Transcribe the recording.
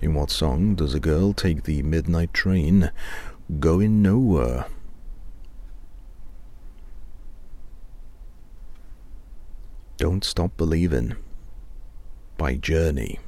In what song does a girl take the midnight train going nowhere? Don't Stop believing. by Journey.